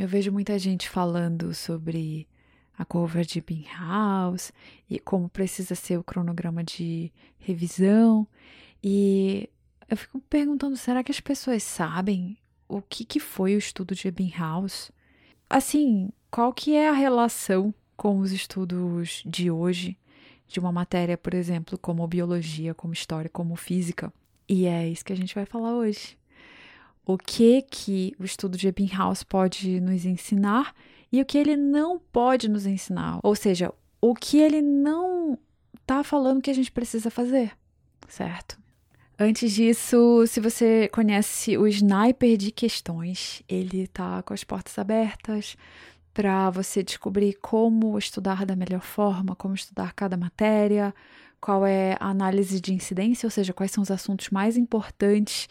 Eu vejo muita gente falando sobre a curva de Ebbinghaus e como precisa ser o cronograma de revisão. E eu fico perguntando, será que as pessoas sabem o que, que foi o estudo de Ebbinghaus? Assim, qual que é a relação com os estudos de hoje de uma matéria, por exemplo, como biologia, como história, como física? E é isso que a gente vai falar hoje. O que que o estudo de Ebbinghaus pode nos ensinar e o que ele não pode nos ensinar. Ou seja, o que ele não está falando que a gente precisa fazer, certo? Antes disso, se você conhece o Sniper de Questões, ele está com as portas abertas para você descobrir como estudar da melhor forma, como estudar cada matéria, qual é a análise de incidência, ou seja, quais são os assuntos mais importantes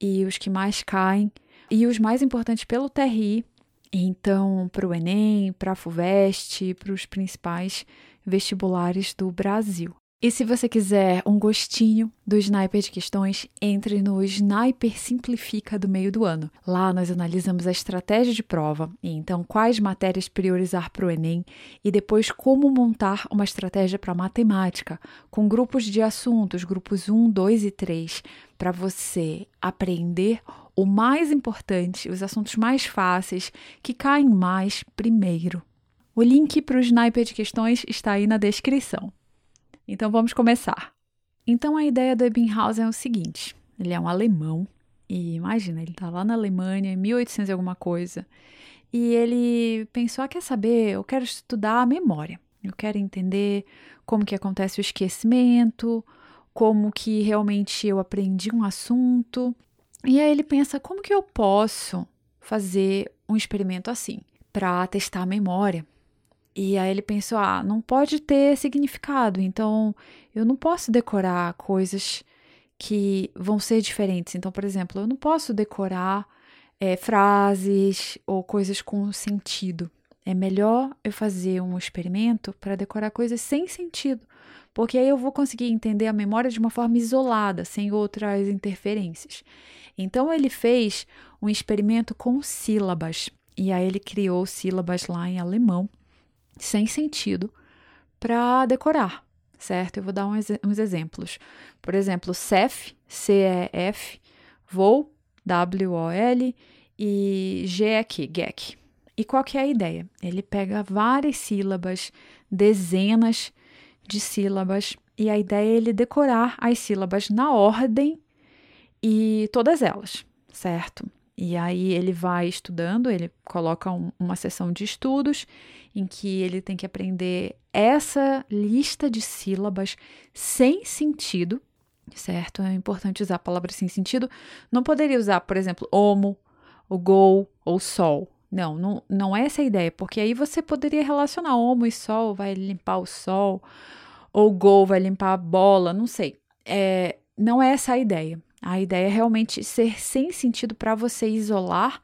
e os que mais caem, e os mais importantes pelo TRI então, para o Enem, para a FUVEST, para os principais vestibulares do Brasil. E se você quiser um gostinho do Sniper de Questões, entre no Sniper Simplifica do meio do ano. Lá nós analisamos a estratégia de prova, e então quais matérias priorizar para o Enem e depois como montar uma estratégia para matemática, com grupos de assuntos, grupos 1, 2 e 3, para você aprender o mais importante, os assuntos mais fáceis, que caem mais primeiro. O link para o sniper de questões está aí na descrição. Então vamos começar. Então a ideia do Ebbinghaus é o seguinte: ele é um alemão e imagina, ele está lá na Alemanha em 1800 e alguma coisa. E ele pensou: ah, quer saber? Eu quero estudar a memória. Eu quero entender como que acontece o esquecimento, como que realmente eu aprendi um assunto. E aí ele pensa: como que eu posso fazer um experimento assim para testar a memória? E aí ele pensou: ah, não pode ter significado, então eu não posso decorar coisas que vão ser diferentes. Então, por exemplo, eu não posso decorar é, frases ou coisas com sentido. É melhor eu fazer um experimento para decorar coisas sem sentido, porque aí eu vou conseguir entender a memória de uma forma isolada, sem outras interferências. Então ele fez um experimento com sílabas e aí ele criou sílabas lá em alemão, sem sentido, para decorar, certo? Eu vou dar uns, uns exemplos. Por exemplo, CEF, C-E-F, vou, W-O-L e GEC, GEC. E qual que é a ideia? Ele pega várias sílabas, dezenas de sílabas, e a ideia é ele decorar as sílabas na ordem e todas elas, certo? E aí ele vai estudando, ele coloca um, uma sessão de estudos em que ele tem que aprender essa lista de sílabas sem sentido, certo? É importante usar a palavra sem sentido. Não poderia usar, por exemplo, homo, o gol ou sol. Não, não, não é essa a ideia, porque aí você poderia relacionar homo e sol, vai limpar o sol, ou gol vai limpar a bola, não sei. É, não é essa a ideia. A ideia é realmente ser sem sentido para você isolar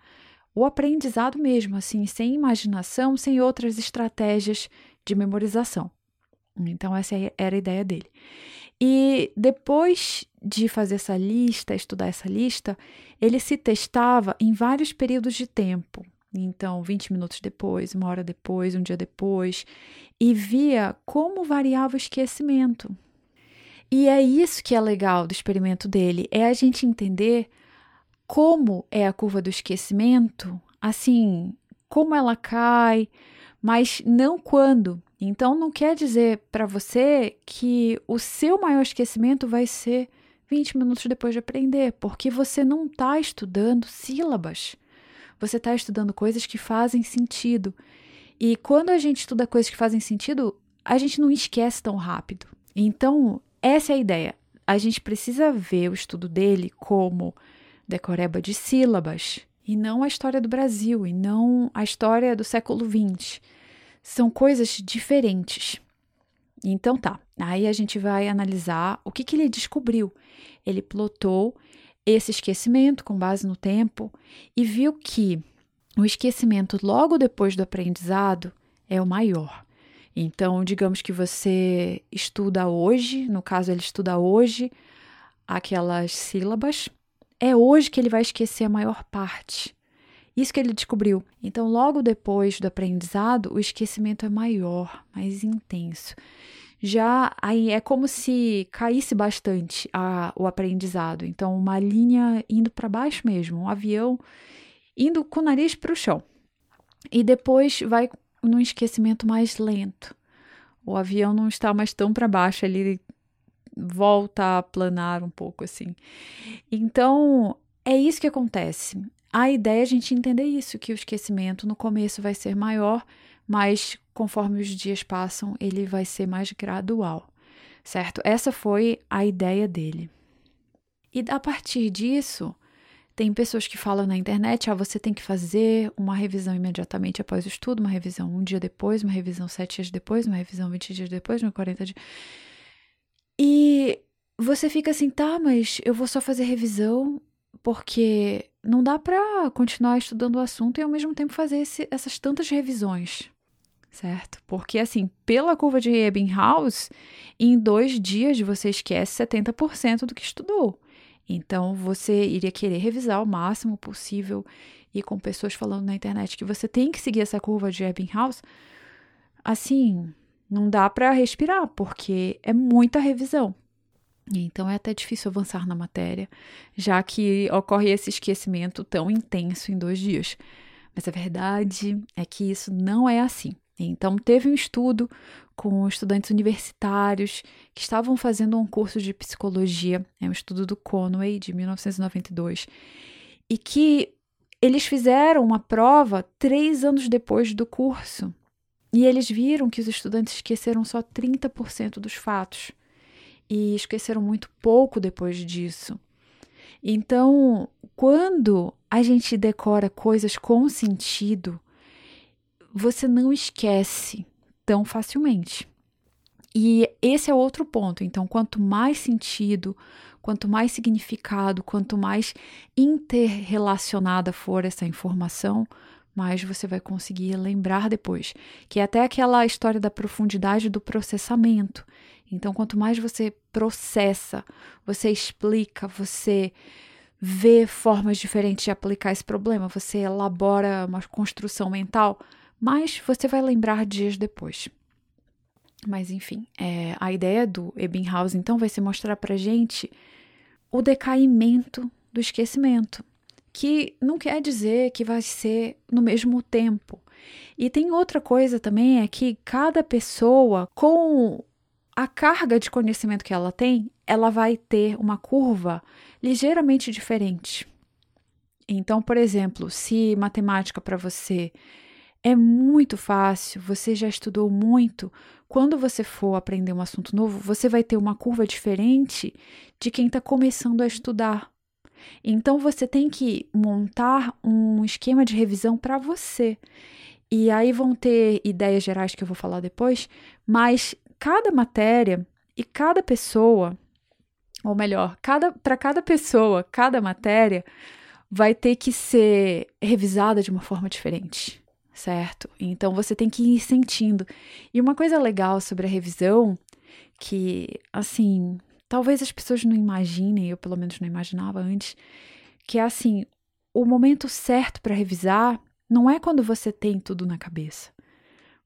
o aprendizado mesmo, assim, sem imaginação, sem outras estratégias de memorização. Então, essa era a ideia dele. E depois de fazer essa lista, estudar essa lista, ele se testava em vários períodos de tempo. Então, 20 minutos depois, uma hora depois, um dia depois, e via como variava o esquecimento. E é isso que é legal do experimento dele, é a gente entender como é a curva do esquecimento, assim, como ela cai, mas não quando. Então não quer dizer para você que o seu maior esquecimento vai ser 20 minutos depois de aprender, porque você não está estudando sílabas. Você está estudando coisas que fazem sentido. E quando a gente estuda coisas que fazem sentido, a gente não esquece tão rápido. Então, essa é a ideia. A gente precisa ver o estudo dele como decoreba de sílabas e não a história do Brasil e não a história do século XX. São coisas diferentes. Então tá, aí a gente vai analisar o que, que ele descobriu. Ele plotou esse esquecimento com base no tempo e viu que o esquecimento logo depois do aprendizado é o maior. Então, digamos que você estuda hoje, no caso, ele estuda hoje aquelas sílabas, é hoje que ele vai esquecer a maior parte. Isso que ele descobriu. Então, logo depois do aprendizado, o esquecimento é maior, mais intenso. Já aí é como se caísse bastante a, o aprendizado. Então, uma linha indo para baixo mesmo, um avião indo com o nariz para o chão. E depois vai num esquecimento mais lento. O avião não está mais tão para baixo, ele volta a planar um pouco assim. Então, é isso que acontece. A ideia é a gente entender isso, que o esquecimento no começo vai ser maior, mas conforme os dias passam, ele vai ser mais gradual, certo? Essa foi a ideia dele. E a partir disso, tem pessoas que falam na internet, ah, você tem que fazer uma revisão imediatamente após o estudo, uma revisão um dia depois, uma revisão sete dias depois, uma revisão 20 dias depois, uma 40 dias. E você fica assim, tá, mas eu vou só fazer revisão porque não dá para continuar estudando o assunto e ao mesmo tempo fazer esse, essas tantas revisões, certo? Porque, assim, pela curva de Ebbinghaus, em dois dias você esquece 70% do que estudou. Então, você iria querer revisar o máximo possível e com pessoas falando na internet que você tem que seguir essa curva de Ebbinghaus, assim, não dá para respirar, porque é muita revisão. Então é até difícil avançar na matéria, já que ocorre esse esquecimento tão intenso em dois dias. Mas a verdade é que isso não é assim. Então, teve um estudo com estudantes universitários que estavam fazendo um curso de psicologia, é um estudo do Conway, de 1992, e que eles fizeram uma prova três anos depois do curso. E eles viram que os estudantes esqueceram só 30% dos fatos e esqueceram muito pouco depois disso. Então, quando a gente decora coisas com sentido, você não esquece tão facilmente. E esse é outro ponto. Então, quanto mais sentido, quanto mais significado, quanto mais interrelacionada for essa informação, mais você vai conseguir lembrar depois. Que é até aquela história da profundidade do processamento. Então, quanto mais você processa, você explica, você vê formas diferentes de aplicar esse problema, você elabora uma construção mental, mais você vai lembrar dias depois. Mas enfim, é, a ideia do Ebbinghaus então vai ser mostrar para gente o decaimento do esquecimento, que não quer dizer que vai ser no mesmo tempo. E tem outra coisa também é que cada pessoa com a carga de conhecimento que ela tem, ela vai ter uma curva ligeiramente diferente. Então, por exemplo, se matemática para você é muito fácil, você já estudou muito, quando você for aprender um assunto novo, você vai ter uma curva diferente de quem está começando a estudar. Então, você tem que montar um esquema de revisão para você. E aí vão ter ideias gerais que eu vou falar depois, mas cada matéria e cada pessoa, ou melhor, cada para cada pessoa, cada matéria vai ter que ser revisada de uma forma diferente, certo? Então você tem que ir sentindo. E uma coisa legal sobre a revisão que, assim, talvez as pessoas não imaginem, eu pelo menos não imaginava antes, que é assim, o momento certo para revisar não é quando você tem tudo na cabeça.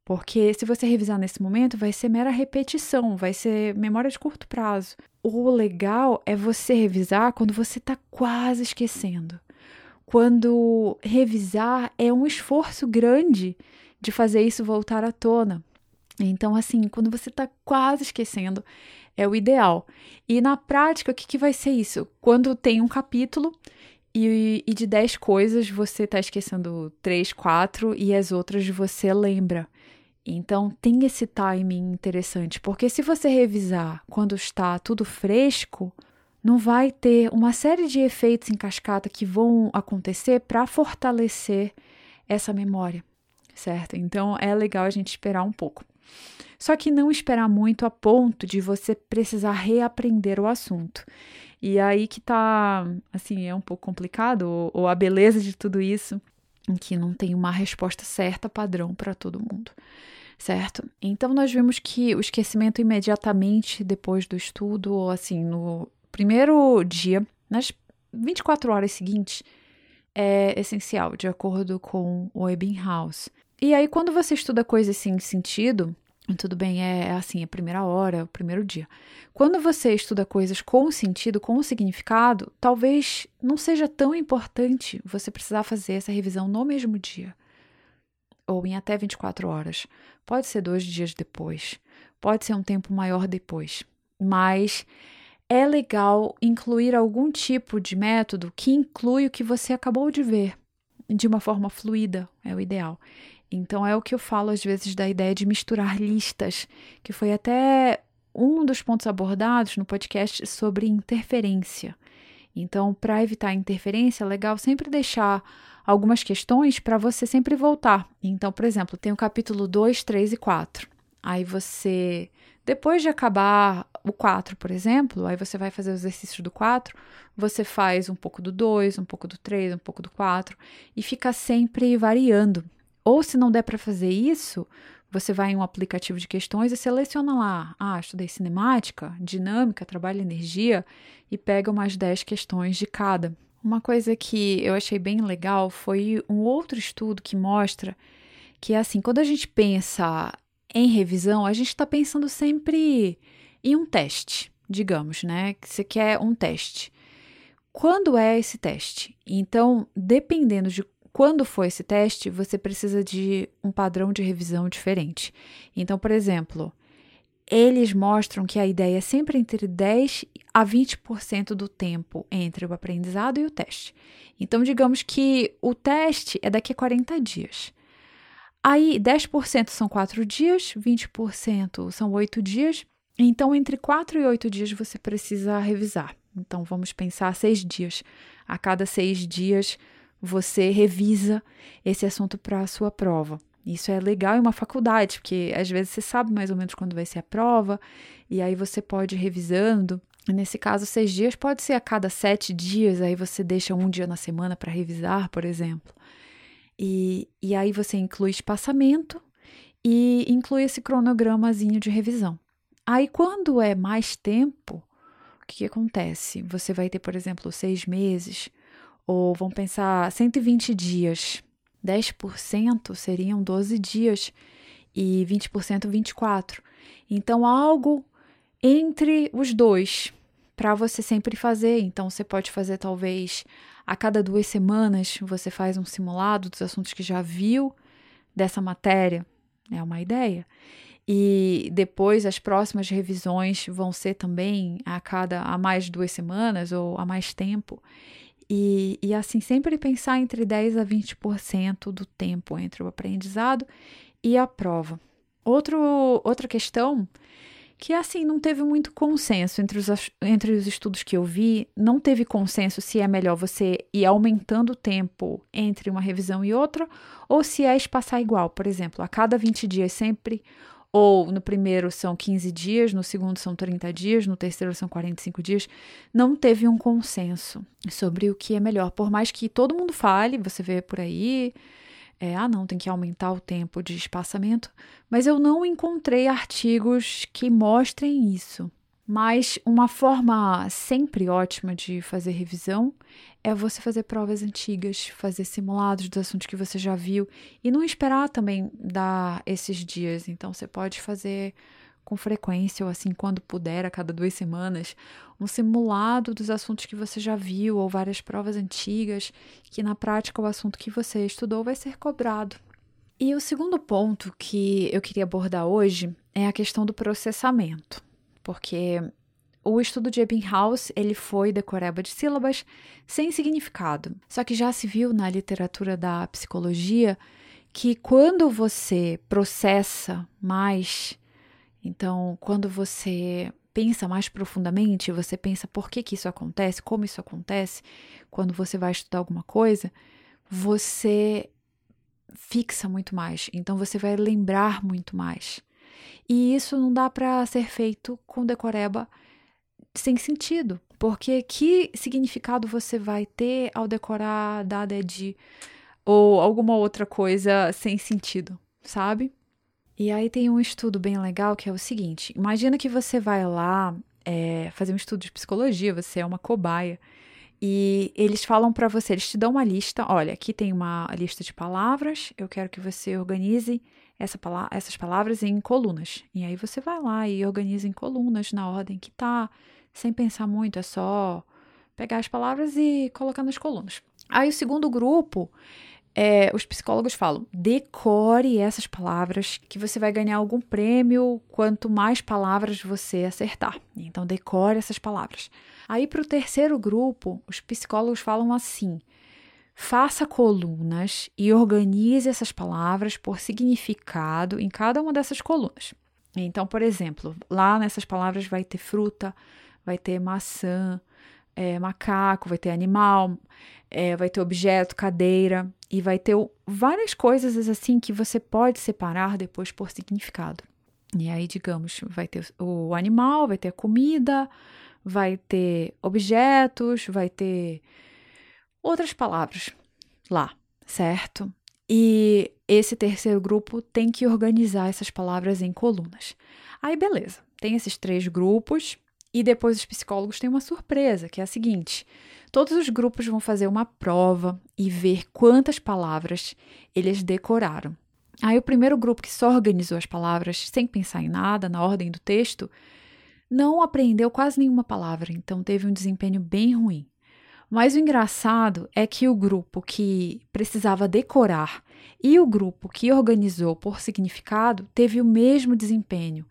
Porque se você revisar nesse momento, vai ser mera repetição, vai ser memória de curto prazo. O legal é você revisar quando você está quase esquecendo. Quando revisar é um esforço grande de fazer isso voltar à tona. Então, assim, quando você está quase esquecendo, é o ideal. E na prática, o que, que vai ser isso? Quando tem um capítulo e, e de 10 coisas você está esquecendo 3, 4 e as outras você lembra. Então tem esse timing interessante, porque se você revisar quando está tudo fresco, não vai ter uma série de efeitos em cascata que vão acontecer para fortalecer essa memória, certo? Então é legal a gente esperar um pouco. Só que não esperar muito a ponto de você precisar reaprender o assunto. E aí que tá, assim, é um pouco complicado, ou, a beleza de tudo isso, em que não tem uma resposta certa, padrão para todo mundo certo? Então nós vimos que o esquecimento imediatamente depois do estudo, ou assim, no primeiro dia, nas 24 horas seguintes, é essencial, de acordo com o Ebbinghaus. E aí, quando você estuda coisas sem sentido, tudo bem, é, é assim, a primeira hora, o primeiro dia. Quando você estuda coisas com sentido, com significado, talvez não seja tão importante você precisar fazer essa revisão no mesmo dia. Ou em até 24 horas. Pode ser dois dias depois. Pode ser um tempo maior depois. Mas é legal incluir algum tipo de método que inclui o que você acabou de ver de uma forma fluida, é o ideal. Então é o que eu falo às vezes da ideia de misturar listas, que foi até um dos pontos abordados no podcast sobre interferência. Então, para evitar interferência, é legal sempre deixar algumas questões para você sempre voltar. Então, por exemplo, tem o capítulo 2, 3 e 4. Aí você, depois de acabar o 4, por exemplo, aí você vai fazer o exercício do 4, você faz um pouco do 2, um pouco do 3, um pouco do 4 e fica sempre variando. Ou se não der para fazer isso, você vai em um aplicativo de questões e seleciona lá, ah, estudei cinemática, dinâmica, trabalho energia e pega umas 10 questões de cada. Uma coisa que eu achei bem legal foi um outro estudo que mostra que é assim, quando a gente pensa em revisão, a gente está pensando sempre em um teste, digamos, né? Que você quer um teste. Quando é esse teste? Então, dependendo de quando for esse teste, você precisa de um padrão de revisão diferente. Então, por exemplo, eles mostram que a ideia é sempre entre 10 a 20% do tempo entre o aprendizado e o teste. Então, digamos que o teste é daqui a 40 dias. Aí, 10% são 4 dias, 20% são 8 dias. Então, entre 4 e 8 dias você precisa revisar. Então, vamos pensar 6 dias. A cada 6 dias você revisa esse assunto para a sua prova. Isso é legal em uma faculdade, porque às vezes você sabe mais ou menos quando vai ser a prova, e aí você pode ir revisando. Nesse caso, seis dias pode ser a cada sete dias, aí você deixa um dia na semana para revisar, por exemplo. E, e aí você inclui espaçamento e inclui esse cronogramazinho de revisão. Aí, quando é mais tempo, o que, que acontece? Você vai ter, por exemplo, seis meses, ou vamos pensar 120 dias. 10% seriam 12 dias e 20% 24. Então, algo entre os dois para você sempre fazer. Então, você pode fazer talvez a cada duas semanas você faz um simulado dos assuntos que já viu dessa matéria. É uma ideia. E depois as próximas revisões vão ser também a cada a mais duas semanas ou a mais tempo. E, e assim, sempre pensar entre 10 a 20% do tempo entre o aprendizado e a prova. Outro, outra questão que assim não teve muito consenso entre os, entre os estudos que eu vi, não teve consenso se é melhor você ir aumentando o tempo entre uma revisão e outra, ou se é espaçar igual, por exemplo, a cada 20 dias sempre ou no primeiro são 15 dias, no segundo são 30 dias, no terceiro são 45 dias, não teve um consenso sobre o que é melhor. Por mais que todo mundo fale, você vê por aí, é, ah, não, tem que aumentar o tempo de espaçamento, mas eu não encontrei artigos que mostrem isso. Mas uma forma sempre ótima de fazer revisão é você fazer provas antigas, fazer simulados dos assuntos que você já viu e não esperar também dar esses dias. Então você pode fazer com frequência ou assim quando puder, a cada duas semanas, um simulado dos assuntos que você já viu ou várias provas antigas, que na prática o assunto que você estudou vai ser cobrado. E o segundo ponto que eu queria abordar hoje é a questão do processamento porque o estudo de Ebbinghaus ele foi decoreba de sílabas sem significado. Só que já se viu na literatura da psicologia que quando você processa mais, então quando você pensa mais profundamente, você pensa por que, que isso acontece, como isso acontece, quando você vai estudar alguma coisa, você fixa muito mais. Então você vai lembrar muito mais. E isso não dá para ser feito com decoreba sem sentido, porque que significado você vai ter ao decorar dada de ou alguma outra coisa sem sentido, sabe? E aí tem um estudo bem legal que é o seguinte: imagina que você vai lá é, fazer um estudo de psicologia, você é uma cobaia, E eles falam para você, eles te dão uma lista. Olha, aqui tem uma lista de palavras. Eu quero que você organize essa pala essas palavras em colunas. E aí você vai lá e organiza em colunas na ordem que tá, sem pensar muito. É só pegar as palavras e colocar nas colunas. Aí o segundo grupo é, os psicólogos falam: decore essas palavras que você vai ganhar algum prêmio quanto mais palavras você acertar. Então, decore essas palavras. Aí, para o terceiro grupo, os psicólogos falam assim: faça colunas e organize essas palavras por significado em cada uma dessas colunas. Então, por exemplo, lá nessas palavras vai ter fruta, vai ter maçã, é, macaco, vai ter animal, é, vai ter objeto, cadeira, e vai ter várias coisas assim que você pode separar depois por significado. E aí, digamos, vai ter o animal, vai ter comida, vai ter objetos, vai ter outras palavras lá, certo? E esse terceiro grupo tem que organizar essas palavras em colunas. Aí, beleza, tem esses três grupos, e depois os psicólogos têm uma surpresa, que é a seguinte: todos os grupos vão fazer uma prova e ver quantas palavras eles decoraram. Aí o primeiro grupo que só organizou as palavras sem pensar em nada, na ordem do texto, não aprendeu quase nenhuma palavra, então teve um desempenho bem ruim. Mas o engraçado é que o grupo que precisava decorar e o grupo que organizou por significado teve o mesmo desempenho.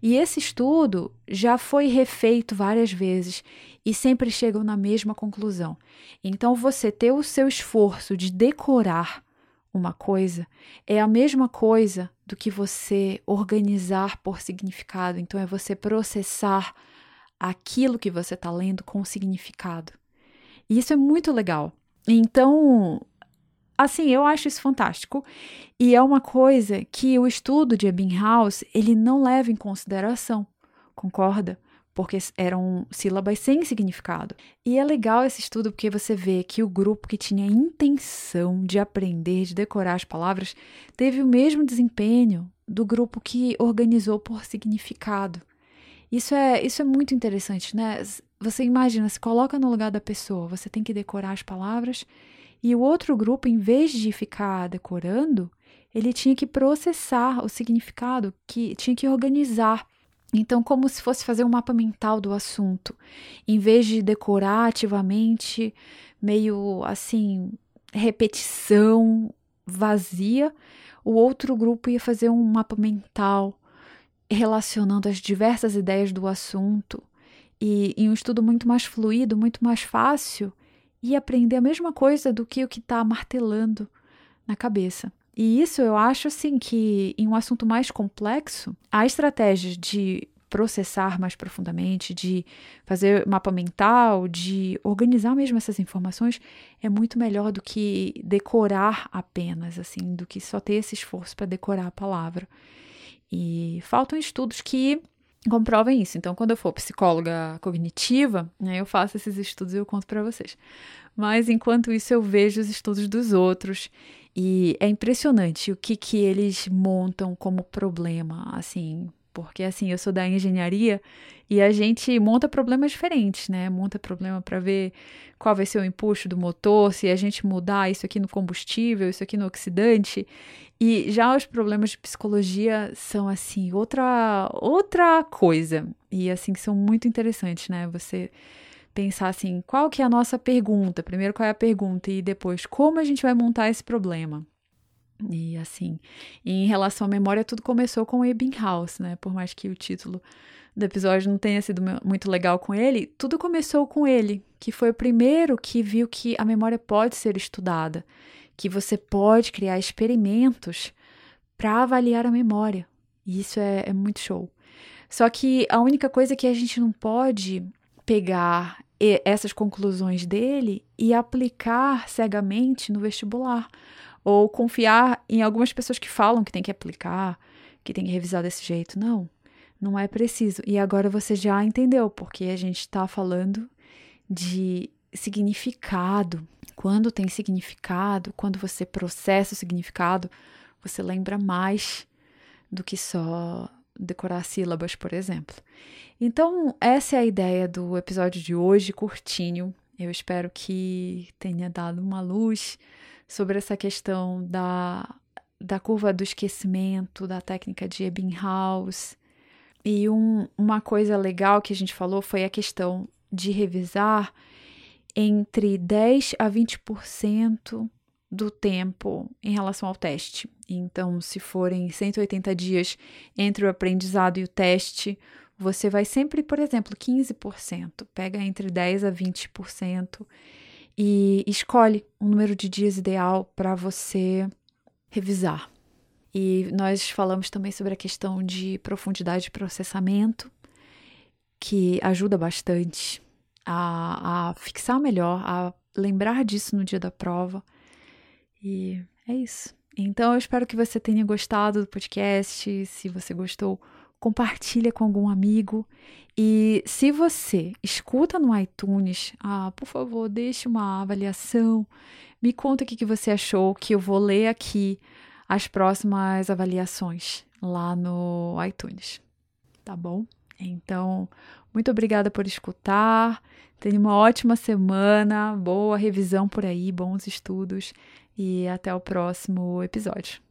E esse estudo já foi refeito várias vezes e sempre chegam na mesma conclusão. Então, você ter o seu esforço de decorar uma coisa é a mesma coisa do que você organizar por significado. Então, é você processar aquilo que você está lendo com significado. E isso é muito legal. Então, assim, eu acho isso fantástico. E é uma coisa que o estudo de Ebbinghaus, ele não leva em consideração, concorda? Porque eram sílabas sem significado. E é legal esse estudo porque você vê que o grupo que tinha intenção de aprender, de decorar as palavras, teve o mesmo desempenho do grupo que organizou por significado. Isso é, isso é muito interessante, né? Você imagina, se coloca no lugar da pessoa, você tem que decorar as palavras e o outro grupo, em vez de ficar decorando, ele tinha que processar o significado, que tinha que organizar. Então, como se fosse fazer um mapa mental do assunto, em vez de decorar ativamente, meio assim, repetição vazia, o outro grupo ia fazer um mapa mental relacionando as diversas ideias do assunto e em um estudo muito mais fluido, muito mais fácil, e aprender a mesma coisa do que o que está martelando na cabeça. E isso eu acho assim que em um assunto mais complexo, a estratégia de processar mais profundamente, de fazer mapa mental, de organizar mesmo essas informações, é muito melhor do que decorar apenas, assim, do que só ter esse esforço para decorar a palavra. E faltam estudos que comprovem isso. Então, quando eu for psicóloga cognitiva, né, eu faço esses estudos e eu conto para vocês. Mas enquanto isso, eu vejo os estudos dos outros e é impressionante o que que eles montam como problema, assim, porque assim, eu sou da engenharia e a gente monta problemas diferentes, né? Monta problema para ver qual vai ser o empuxo do motor, se a gente mudar isso aqui no combustível, isso aqui no oxidante. E já os problemas de psicologia são assim, outra outra coisa. E assim são muito interessantes, né? Você pensar assim, qual que é a nossa pergunta? Primeiro qual é a pergunta e depois como a gente vai montar esse problema. E assim, em relação à memória, tudo começou com Ebbinghaus, né? Por mais que o título do episódio não tenha sido muito legal com ele, tudo começou com ele, que foi o primeiro que viu que a memória pode ser estudada que você pode criar experimentos para avaliar a memória. E isso é, é muito show. Só que a única coisa é que a gente não pode pegar essas conclusões dele e aplicar cegamente no vestibular. Ou confiar em algumas pessoas que falam que tem que aplicar, que tem que revisar desse jeito. Não, não é preciso. E agora você já entendeu, porque a gente está falando de significado, quando tem significado, quando você processa o significado, você lembra mais do que só decorar sílabas, por exemplo. Então, essa é a ideia do episódio de hoje, curtinho. Eu espero que tenha dado uma luz sobre essa questão da, da curva do esquecimento, da técnica de Ebbinghaus. E um, uma coisa legal que a gente falou foi a questão de revisar entre 10 a 20% do tempo em relação ao teste. Então, se forem 180 dias entre o aprendizado e o teste, você vai sempre, por exemplo, 15%, pega entre 10 a 20% e escolhe um número de dias ideal para você revisar. E nós falamos também sobre a questão de profundidade de processamento, que ajuda bastante a, a fixar melhor, a lembrar disso no dia da prova. E é isso. Então eu espero que você tenha gostado do podcast. Se você gostou, compartilha com algum amigo. E se você escuta no iTunes, ah, por favor, deixe uma avaliação. Me conta o que você achou, que eu vou ler aqui as próximas avaliações lá no iTunes. Tá bom? Então, muito obrigada por escutar. Tenha uma ótima semana, boa revisão por aí, bons estudos e até o próximo episódio.